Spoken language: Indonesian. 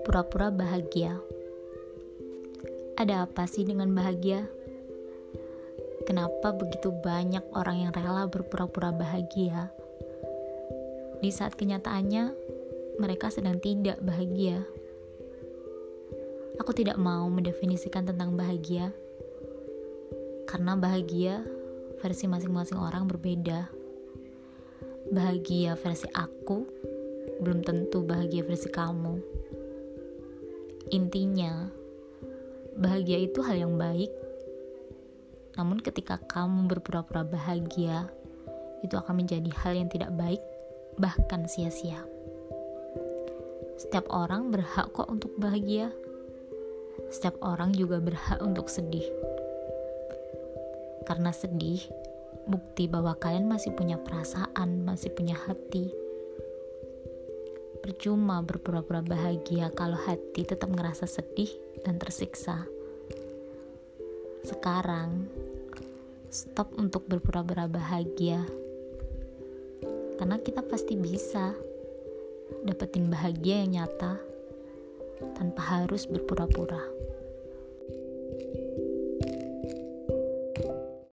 Pura-pura bahagia. Ada apa sih dengan bahagia? Kenapa begitu banyak orang yang rela berpura-pura bahagia? Di saat kenyataannya, mereka sedang tidak bahagia. Aku tidak mau mendefinisikan tentang bahagia, karena bahagia versi masing-masing orang berbeda. Bahagia versi aku belum tentu bahagia versi kamu. Intinya, bahagia itu hal yang baik. Namun ketika kamu berpura-pura bahagia, itu akan menjadi hal yang tidak baik, bahkan sia-sia. Setiap orang berhak kok untuk bahagia. Setiap orang juga berhak untuk sedih. Karena sedih, bukti bahwa kalian masih punya perasaan, masih punya hati. Percuma berpura-pura bahagia kalau hati tetap ngerasa sedih dan tersiksa. Sekarang, stop untuk berpura-pura bahagia. Karena kita pasti bisa dapetin bahagia yang nyata tanpa harus berpura-pura.